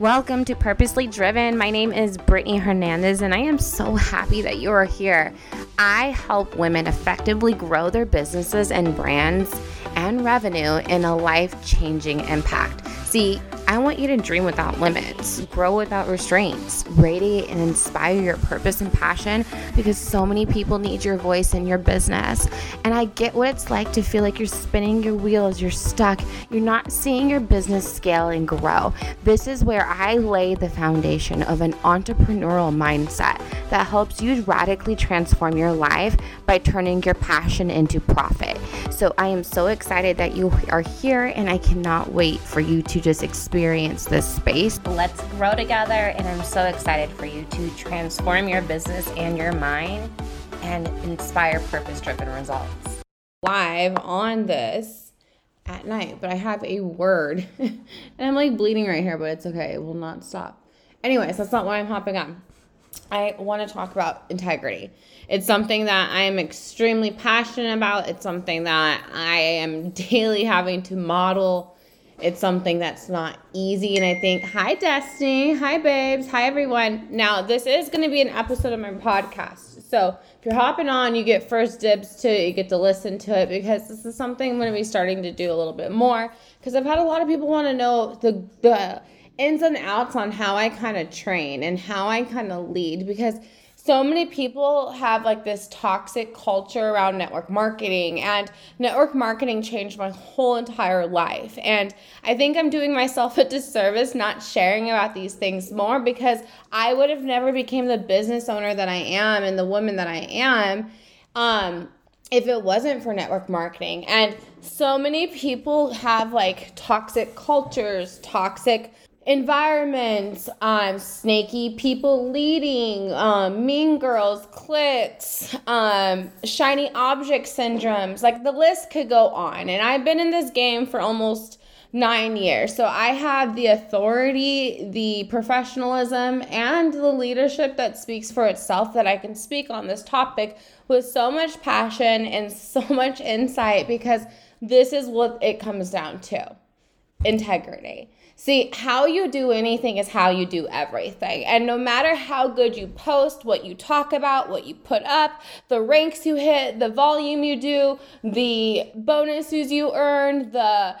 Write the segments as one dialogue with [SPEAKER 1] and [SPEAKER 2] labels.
[SPEAKER 1] Welcome to Purposely Driven. My name is Brittney Hernandez, and I am so happy that you are here. I help women effectively grow their businesses and brands and revenue in a life changing impact. See, I want you to dream without limits, grow without restraints, radiate and inspire your purpose and passion because so many people need your voice in your business. And I get what it's like to feel like you're spinning your wheels, you're stuck, you're not seeing your business scale and grow. This is where I lay the foundation of an entrepreneurial mindset that helps you radically transform your life by turning your passion into profit. So I am so excited that you are here and I cannot wait for you to just experience experience this space. Let's grow together, and I'm so excited for you to transform your business and your mind and inspire purpose driven results.
[SPEAKER 2] Live on this at night, but I have a word, and I'm like bleeding right here, but it's okay, it will not stop. Anyways, that's not why I'm hopping on. I want to talk about integrity. It's something that I am extremely passionate about. It's something that I am daily having to model it's something that's not easy. And I think, hi, Destiny. Hi, babes. Hi, everyone. Now, this is going to be an episode of my podcast. So if you're hopping on, you get first dibs to it. You get to listen to it because this is something I'm going to be starting to do a little bit more. Because I've had a lot of people want to know the, the ins and outs on how I kind of train and how I kind of lead. Because so many people have like this toxic culture around network marketing and network marketing changed my whole entire life and i think i'm doing myself a disservice not sharing about these things more because i would have never became the business owner that i am and the woman that i am um, if it wasn't for network marketing and so many people have like toxic cultures toxic environments, um, snaky people leading, um, mean girls, cliques, um, shiny object syndromes. Like the list could go on. And I've been in this game for almost nine years. So I have the authority, the professionalism, and the leadership that speaks for itself that I can speak on this topic with so much passion and so much insight because this is what it comes down to integrity. See, how you do anything is how you do everything. And no matter how good you post, what you talk about, what you put up, the ranks you hit, the volume you do, the bonuses you earn, the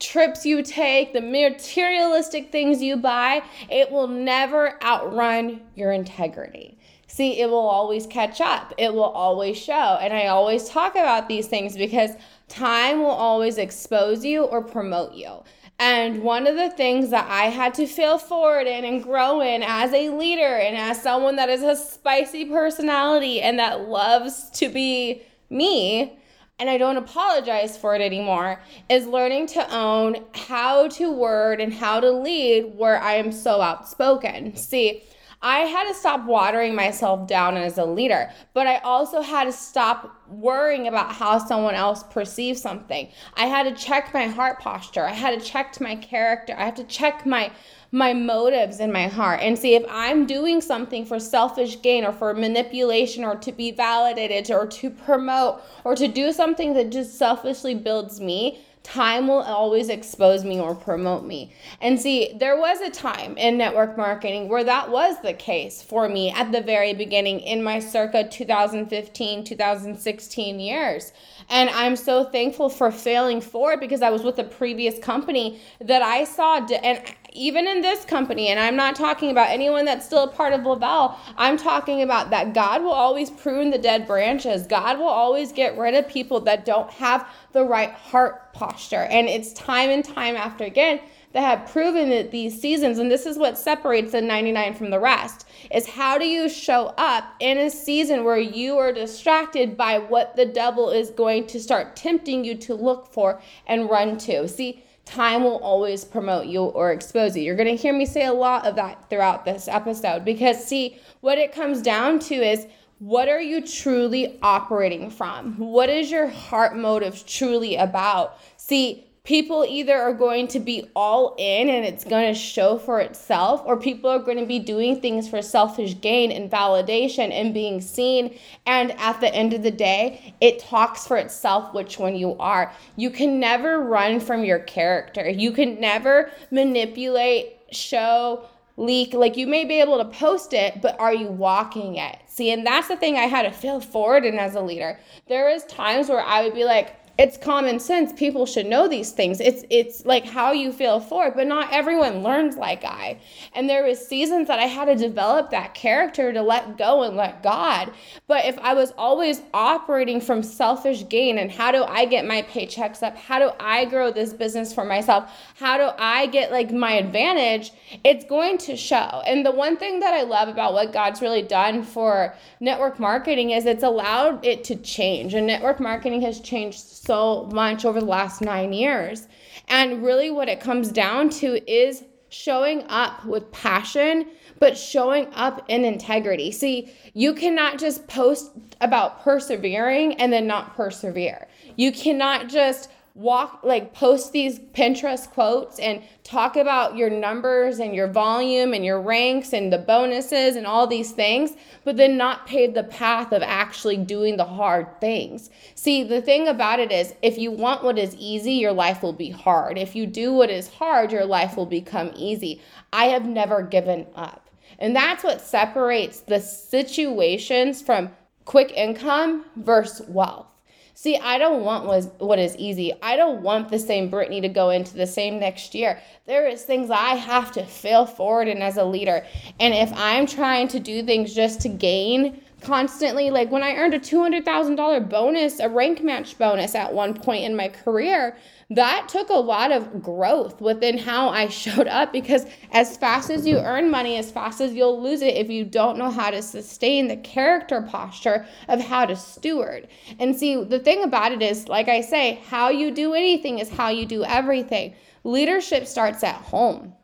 [SPEAKER 2] trips you take, the materialistic things you buy, it will never outrun your integrity. See, it will always catch up. It will always show. And I always talk about these things because time will always expose you or promote you. And one of the things that I had to fail forward in and grow in as a leader and as someone that is a spicy personality and that loves to be me, and I don't apologize for it anymore, is learning to own how to word and how to lead where I am so outspoken. See, I had to stop watering myself down as a leader, but I also had to stop worrying about how someone else perceives something. I had to check my heart posture. I had to check my character. I have to check my my motives in my heart and see if I'm doing something for selfish gain or for manipulation or to be validated or to promote or to do something that just selfishly builds me time will always expose me or promote me. And see, there was a time in network marketing where that was the case for me at the very beginning in my circa 2015, 2016 years. And I'm so thankful for failing forward because I was with a previous company that I saw, and even in this company, and I'm not talking about anyone that's still a part of Lavelle, I'm talking about that God will always prune the dead branches. God will always get rid of people that don't have the right heart posture. And it's time and time after again that have proven that these seasons, and this is what separates the 99 from the rest, is how do you show up in a season where you are distracted by what the devil is going to start tempting you to look for and run to? See, time will always promote you or expose you. You're going to hear me say a lot of that throughout this episode because, see, what it comes down to is what are you truly operating from? What is your heart motive truly about? See, people either are going to be all in and it's going to show for itself, or people are going to be doing things for selfish gain and validation and being seen. And at the end of the day, it talks for itself which one you are. You can never run from your character, you can never manipulate show, leak. Like you may be able to post it, but are you walking it? See, and that's the thing I had to feel forward in as a leader. There is times where I would be like, it's common sense. People should know these things. It's it's like how you feel for it but not everyone learns like i. And there was seasons that i had to develop that character to let go and let god. But if i was always operating from selfish gain and how do i get my paychecks up? How do i grow this business for myself? How do i get like my advantage? It's going to show. And the one thing that i love about what god's really done for network marketing is it's allowed it to change. And network marketing has changed so much over the last nine years. And really, what it comes down to is showing up with passion, but showing up in integrity. See, you cannot just post about persevering and then not persevere. You cannot just walk like post these Pinterest quotes and talk about your numbers and your volume and your ranks and the bonuses and all these things, but then not pave the path of actually doing the hard things. See, the thing about it is if you want what is easy, your life will be hard. If you do what is hard, your life will become easy. I have never given up. And that's what separates the situations from quick income versus wealth. See, I don't want was what is easy. I don't want the same Brittney to go into the same next year. There is things I have to fail forward in as a leader. And if I'm trying to do things just to gain constantly like when I earned a $200,000 bonus, a rank match bonus at one point in my career, that took a lot of growth within how I showed up because as fast as you earn money, as fast as you'll lose it if you don't know how to sustain the character posture of how to steward. And see, the thing about it is, like I say, how you do anything is how you do everything. Leadership starts at home.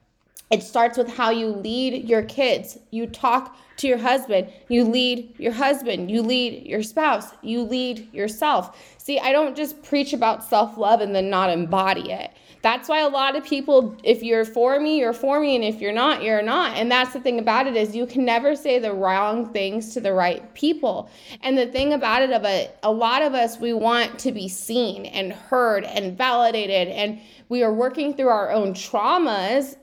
[SPEAKER 2] It starts with how you lead your kids. You talk to your husband. You lead your husband. You lead your spouse. You lead yourself. See, I don't just preach about self love and then not embody it. That's why a lot of people, if you're for me, you're for me, and if you're not, you're not. And that's the thing about it is you can never say the wrong things to the right people. And the thing about it, of a, a lot of us, we want to be seen and heard and validated, and we are working through our own traumas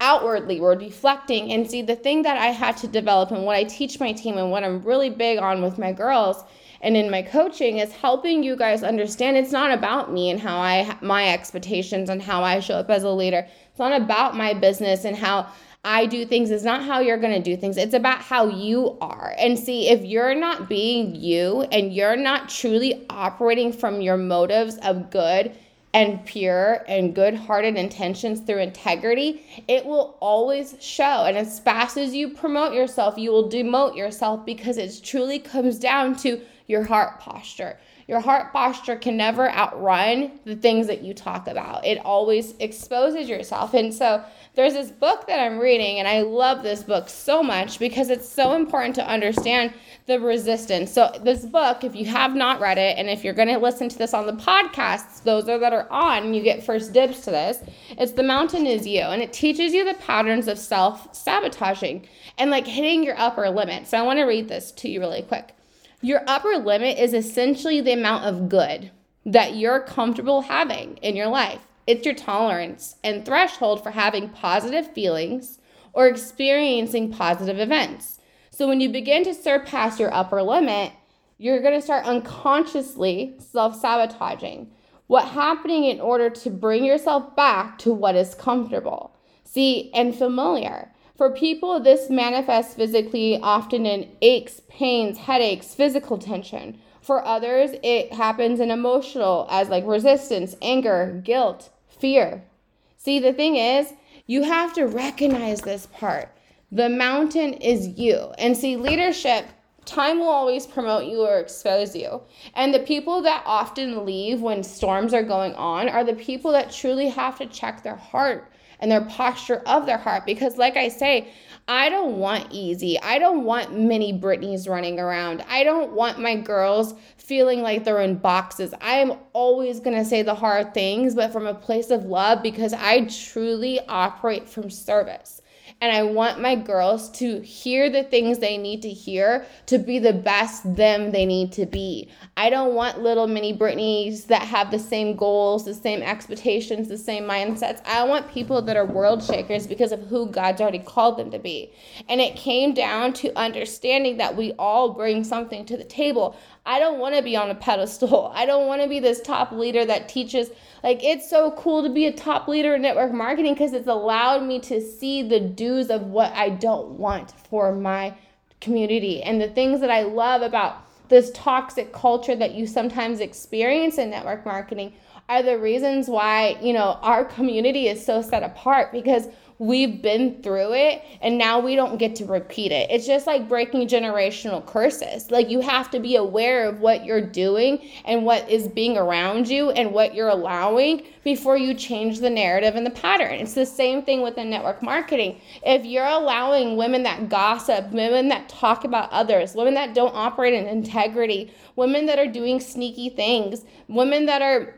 [SPEAKER 2] outwardly we're deflecting and see the thing that i had to develop and what i teach my team and what i'm really big on with my girls and in my coaching is helping you guys understand it's not about me and how i my expectations and how i show up as a leader it's not about my business and how I do things it's not how you're going to do things. It's about how you are. And see, if you're not being you and you're not truly operating from your motives of good and pure and good hearted intentions through integrity, it will always show. And as fast as you promote yourself, you will demote yourself because it truly comes down to your heart posture. Your heart posture can never outrun the things that you talk about. It always exposes yourself. And so there's this book that I'm reading, and I love this book so much because it's so important to understand the resistance. So, this book, if you have not read it, and if you're going to listen to this on the podcasts, those are that are on, you get first dibs to this. It's The Mountain Is You, and it teaches you the patterns of self sabotaging and like hitting your upper limit. So, I want to read this to you really quick. Your upper limit is essentially the amount of good that you're comfortable having in your life. It's your tolerance and threshold for having positive feelings or experiencing positive events. So when you begin to surpass your upper limit, you're going to start unconsciously self sabotaging. What happening in order to bring yourself back to what is comfortable, see, and familiar. For people, this manifests physically, often in aches, pains, headaches, physical tension. For others, it happens in emotional, as like resistance, anger, guilt, fear. See, the thing is, you have to recognize this part. The mountain is you. And see, leadership, time will always promote you or expose you. And the people that often leave when storms are going on are the people that truly have to check their heart and their posture of their heart. Because, like I say, I don't want easy. I don't want mini Brittneys running around. I don't want my girls feeling like they're in boxes. I am always going to say the hard things, but from a place of love because I truly operate from service. And I want my girls to hear the things they need to hear to be the best them they need to be. I don't want little mini Brittneys that have the same goals, the same expectations, the same mindsets. I want people that are world shakers because of who God's already called them to be. And it came down to understanding that we all bring something to the table. I don't want to be on a pedestal. I don't want to be this top leader that teaches. Like, it's so cool to be a top leader in network marketing because it's allowed me to see the do's of what I don't want for my community and the things that I love about this toxic culture that you sometimes experience in network marketing are the reasons why, you know, our community is so set apart because we've been through it and now we don't get to repeat it. It's just like breaking generational curses. Like you have to be aware of what you're doing and what is being around you and what you're allowing before you change the narrative and the pattern. It's the same thing within network marketing. If you're allowing women that gossip, women that talk about others, women that don't operate in integrity, women that are doing sneaky things, women that are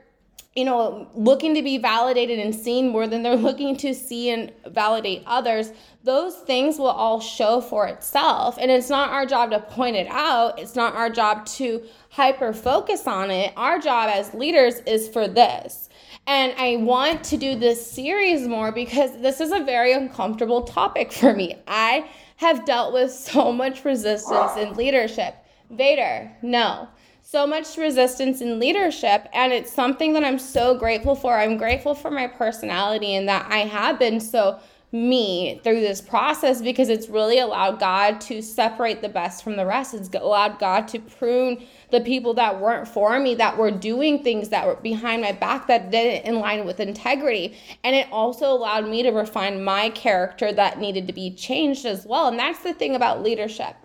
[SPEAKER 2] you know, looking to be validated and seen more than they're looking to see and validate others, those things will all show for itself. And it's not our job to point it out, it's not our job to hyper focus on it. Our job as leaders is for this. And I want to do this series more because this is a very uncomfortable topic for me. I have dealt with so much resistance in leadership. Vader, no so much resistance in leadership and it's something that I'm so grateful for. I'm grateful for my personality and that I have been so me through this process because it's really allowed God to separate the best from the rest. It's allowed God to prune the people that weren't for me, that were doing things that were behind my back that didn't in line with integrity. And it also allowed me to refine my character that needed to be changed as well. And that's the thing about leadership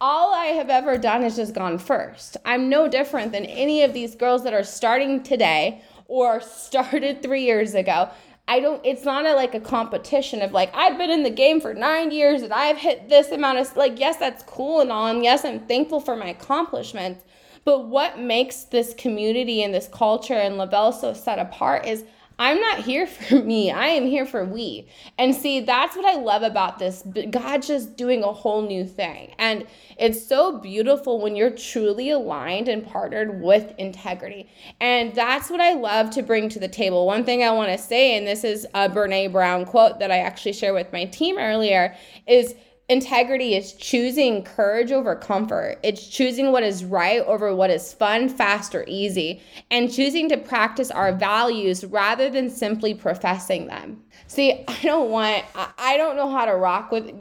[SPEAKER 2] all I have ever done is just gone first. I'm no different than any of these girls that are starting today or started three years ago. I don't, it's not a, like a competition of like, I've been in the game for nine years and I've hit this amount of, like, yes, that's cool and all. And yes, I'm thankful for my accomplishments. But what makes this community and this culture and LaBelle so set apart is I'm not here for me. I am here for we. And see, that's what I love about this. God just doing a whole new thing. And it's so beautiful when you're truly aligned and partnered with integrity. And that's what I love to bring to the table. One thing I want to say, and this is a Brene Brown quote that I actually shared with my team earlier, is Integrity is choosing courage over comfort. It's choosing what is right over what is fun, fast, or easy, and choosing to practice our values rather than simply professing them. See, I don't want, I don't know how to rock with.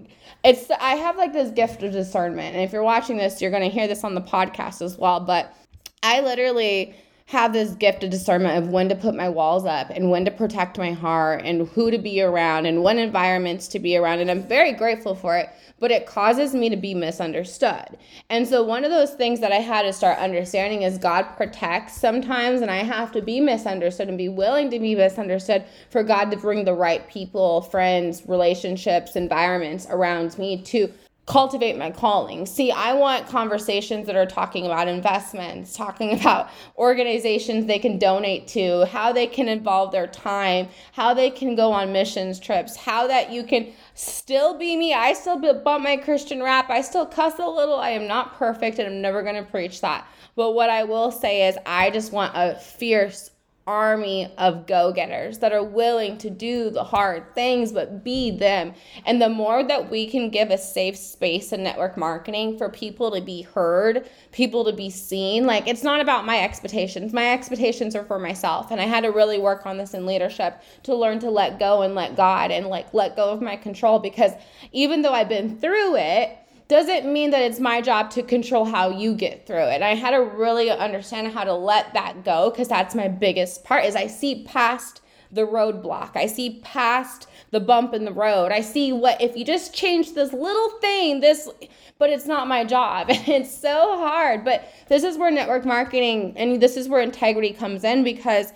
[SPEAKER 2] It's I have like this gift of discernment, and if you're watching this, you're gonna hear this on the podcast as well. But I literally have this gift of discernment of when to put my walls up and when to protect my heart and who to be around and what environments to be around. And I'm very grateful for it, but it causes me to be misunderstood. And so, one of those things that I had to start understanding is God protects sometimes, and I have to be misunderstood and be willing to be misunderstood for God to bring the right people, friends, relationships, environments around me to cultivate my calling. See, I want conversations that are talking about investments, talking about organizations they can donate to, how they can involve their time, how they can go on missions trips, how that you can still be me. I still bump my Christian rap. I still cuss a little. I am not perfect and I'm never going to preach that. But what I will say is, I just want a fierce, army of go getters that are willing to do the hard things, but be them. And the more that we can give a safe space in network marketing for people to be heard, people to be seen, like it's not about my expectations. My expectations are for myself. And I had to really work on this in leadership to learn to let go and let God and like let go of my control because even though I've been through it, doesn't mean that it's my job to control how you get through it. I had to really understand how to let that go because that's my biggest part is I see past the roadblock. I see past the bump in the road. I see what if you just change this little thing, this but it's not my job. And it's so hard. But this is where network marketing and this is where integrity comes in because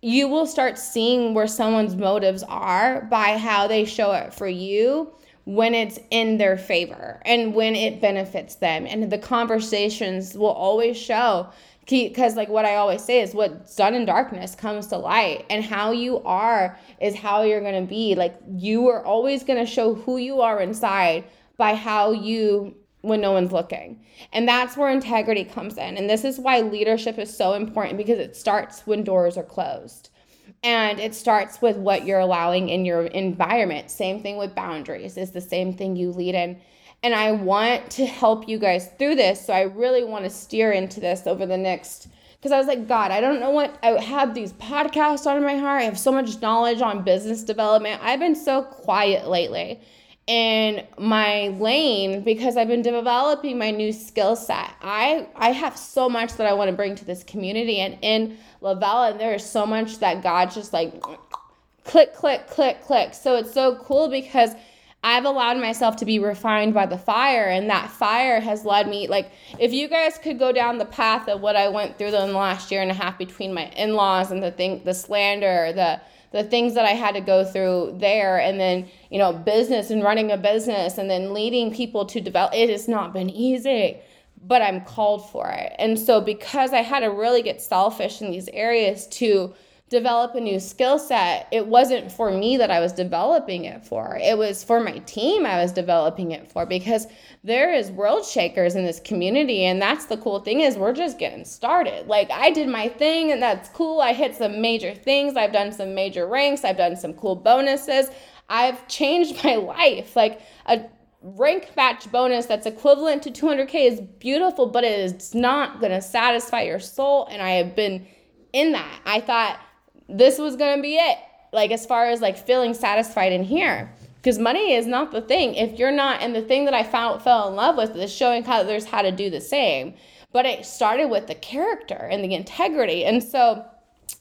[SPEAKER 2] you will start seeing where someone's motives are by how they show it for you when it's in their favor and when it benefits them. And the conversations will always show because like what i always say is what's done in darkness comes to light. And how you are is how you're going to be. Like you are always going to show who you are inside by how you when no one's looking. And that's where integrity comes in. And this is why leadership is so important because it starts when doors are closed and it starts with what you're allowing in your environment same thing with boundaries is the same thing you lead in and I want to help you guys through this. So I really want to steer into this over the next because I was like, God, I don't know what I have these podcasts on in my heart. I have so much knowledge on business development. I've been so quiet lately in my lane because I've been developing my new skill set. I I have so much that I want to bring to this community and in Lavella, there is so much that God just like click, click, click, click. So it's so cool because I've allowed myself to be refined by the fire, and that fire has led me. Like, if you guys could go down the path of what I went through the last year and a half between my in laws and the thing, the slander, the the things that I had to go through there, and then you know, business and running a business, and then leading people to develop. It has not been easy, but I'm called for it, and so because I had to really get selfish in these areas to develop a new skill set, it wasn't for me that I was developing it for. It was for my team I was developing it for because there is world shakers in this community and that's the cool thing is we're just getting started. Like I did my thing and that's cool. I hit some major things. I've done some major ranks. I've done some cool bonuses. I've changed my life. Like a rank match bonus that's equivalent to 200k is beautiful, but it is not going to satisfy your soul and I have been in that. I thought this was to be it. Like, as far as like feeling satisfied in here. Because money is not the thing. If you're not, and the thing that I found fell in love with is showing others how to do the same. But it started with the character and the integrity. And so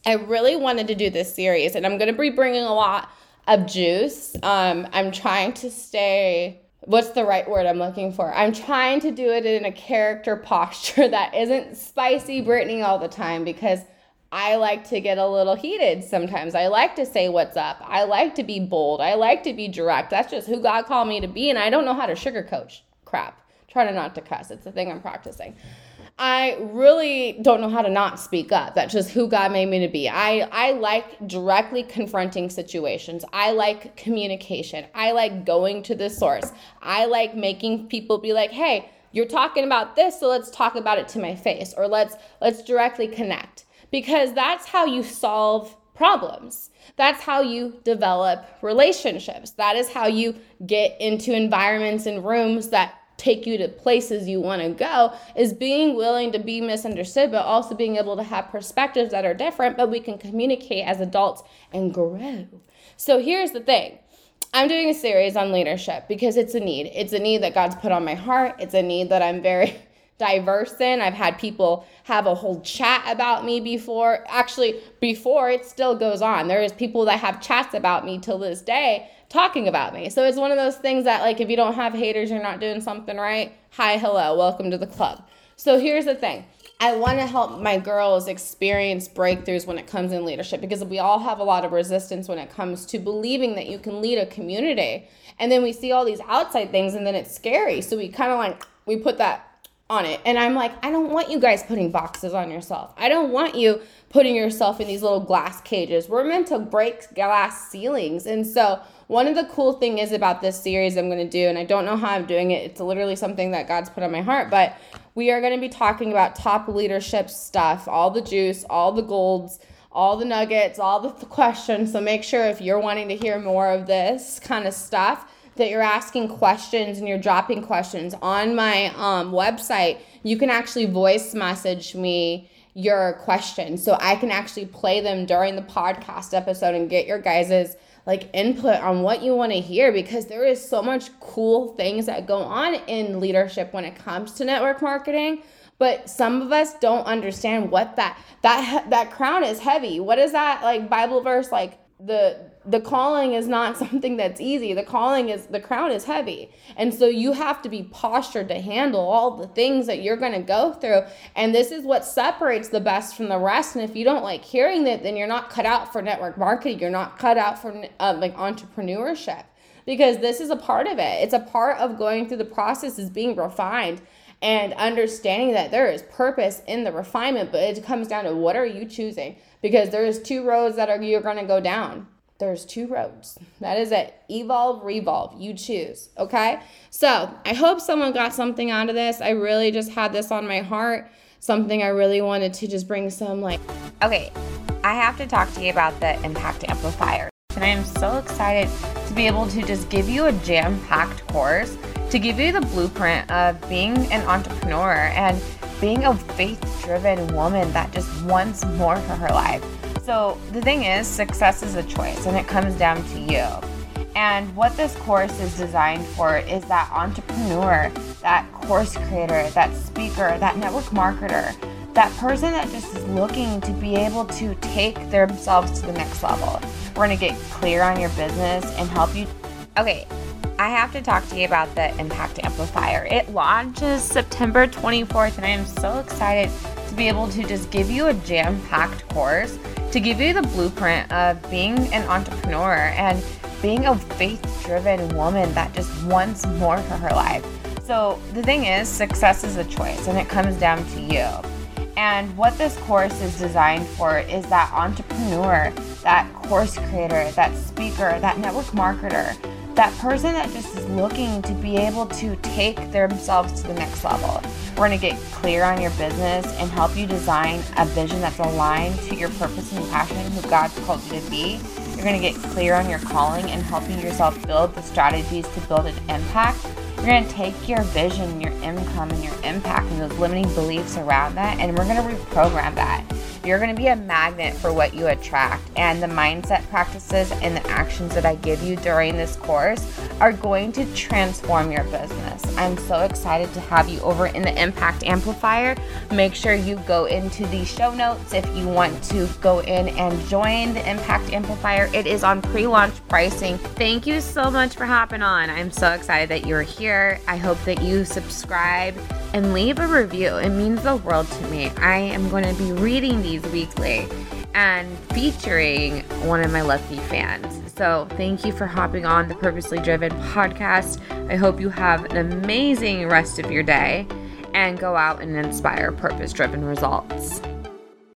[SPEAKER 2] I really wanted to do this series, and I'm to be bringing a lot of juice. Um, I'm trying to stay what's the right word I'm looking for? I'm trying to do it in a character posture that isn't spicy Brittney all the time because I like to get a little heated sometimes. I like to say what's up. I like to be bold. I like to be direct. That's just who God called me to be. And I don't know how to sugarcoat crap. Try to not to cuss. It's the thing I'm practicing. I really don't know how to not speak up. That's just who God made me to be. I, I like directly confronting situations. I like communication. I like going to the source. I like making people be like, hey, you're talking about this, so let's talk about it to my face. Or let's let's directly connect because that's how you solve problems. That's how you develop relationships. That is how you get into environments and rooms that take you to places you want to go is being willing to be misunderstood but also being able to have perspectives that are different but we can communicate as adults and grow. So here's the thing. I'm doing a series on leadership because it's a need. It's a need that God's put on my heart. It's a need that I'm very diverse in. I've had people have a whole chat about me before. Actually, before it still goes on. There is people that have chats about me till this day talking about me. So it's one of those things that like if you don't have haters, you're not doing something right. Hi, hello, welcome to the club. So here's the thing. I want to help my girls experience breakthroughs when it comes in leadership because we all have a lot of resistance when it comes to believing that you can lead a community. And then we see all these outside things and then it's scary. So we kind of like we put that on it. And I'm like, I don't want you guys putting boxes on yourself. I don't want you putting yourself in these little glass cages. We're meant to break glass ceilings. And so, one of the cool thing is about this series I'm going to do, and I don't know how I'm doing it. It's literally something that God's put on my heart, but we are going to be talking about top leadership stuff, all the juice, all the golds, all the nuggets, all the questions. So make sure if you're wanting to hear more of this kind of stuff, that you're asking questions and you're dropping questions on my um, website, you can actually voice message me your questions. So I can actually play them during the podcast episode and get your guys's like input on what you want to hear because there is so much cool things that go on in leadership when it comes to network marketing but some of us don't understand what that that that crown is heavy. What is that like bible verse like the the calling is not something that's easy. The calling is the crown is heavy. And so you have to be postured to handle all the things that you're going to go through. And this is what separates the best from the rest. And if you don't like hearing that, then you're not cut out for network marketing. You're not cut out for uh, like entrepreneurship because this is a part of it. It's a part of going through the process is being refined. and understanding that there is purpose in the refinement, but it comes down to what are you choosing? Because there's two roads that are you're going to go down. There's two roads. That is it. Evolve, revolve. You choose. Okay. So I hope someone got something out of this. I really just had this on my heart. Something I really wanted to just bring some like.
[SPEAKER 1] Okay. I have to talk to you about the impact amplifier. And I am so excited to be able to just give you a jam packed course to give you the blueprint of being an entrepreneur and being a faith driven woman that just wants more for her life. So, the thing is, success is a choice and it comes down to you. And what this course is designed for is that entrepreneur, that course creator, that speaker, that network marketer, that person that just is looking to be able to take themselves to the next level. We're to get clear on your business and help you. Okay, I have to talk to you about the Impact Amplifier. It launches September 24th, and I am so excited to be able to just give you a jam packed course to give you the blueprint of being an entrepreneur and being a faith driven woman that just wants more for her life. So, the thing is, success is a choice, and it comes down to you. And what this course is designed for is that entrepreneur, that course creator, that speaker, that network marketer that person that just is looking to be able to take themselves to the next level. We're going to get clear on your business and help you design a vision that's aligned to your purpose and passion, who God's called you to be. You're going to get clear on your calling and helping yourself build the strategies to build an impact. You're going to take your vision, your income, and your impact and those limiting beliefs around that, and we're going to reprogram that. You're going to be a magnet for what you attract, and the mindset practices and the actions that I give you during this course are going to transform your business. I'm so excited to have you over in the Impact Amplifier. Make sure you go into the show notes if you want to go in and join the Impact Amplifier. It is on pre launch pricing. Thank you so much for hopping on. I'm so excited that you're here. I hope that you subscribe and leave a review. It means the world to me. I am going to be reading these weekly and featuring one of my lucky fans. So, thank you for hopping on the Purposely Driven podcast. I hope you have an amazing rest of your day and go out and inspire purpose driven results.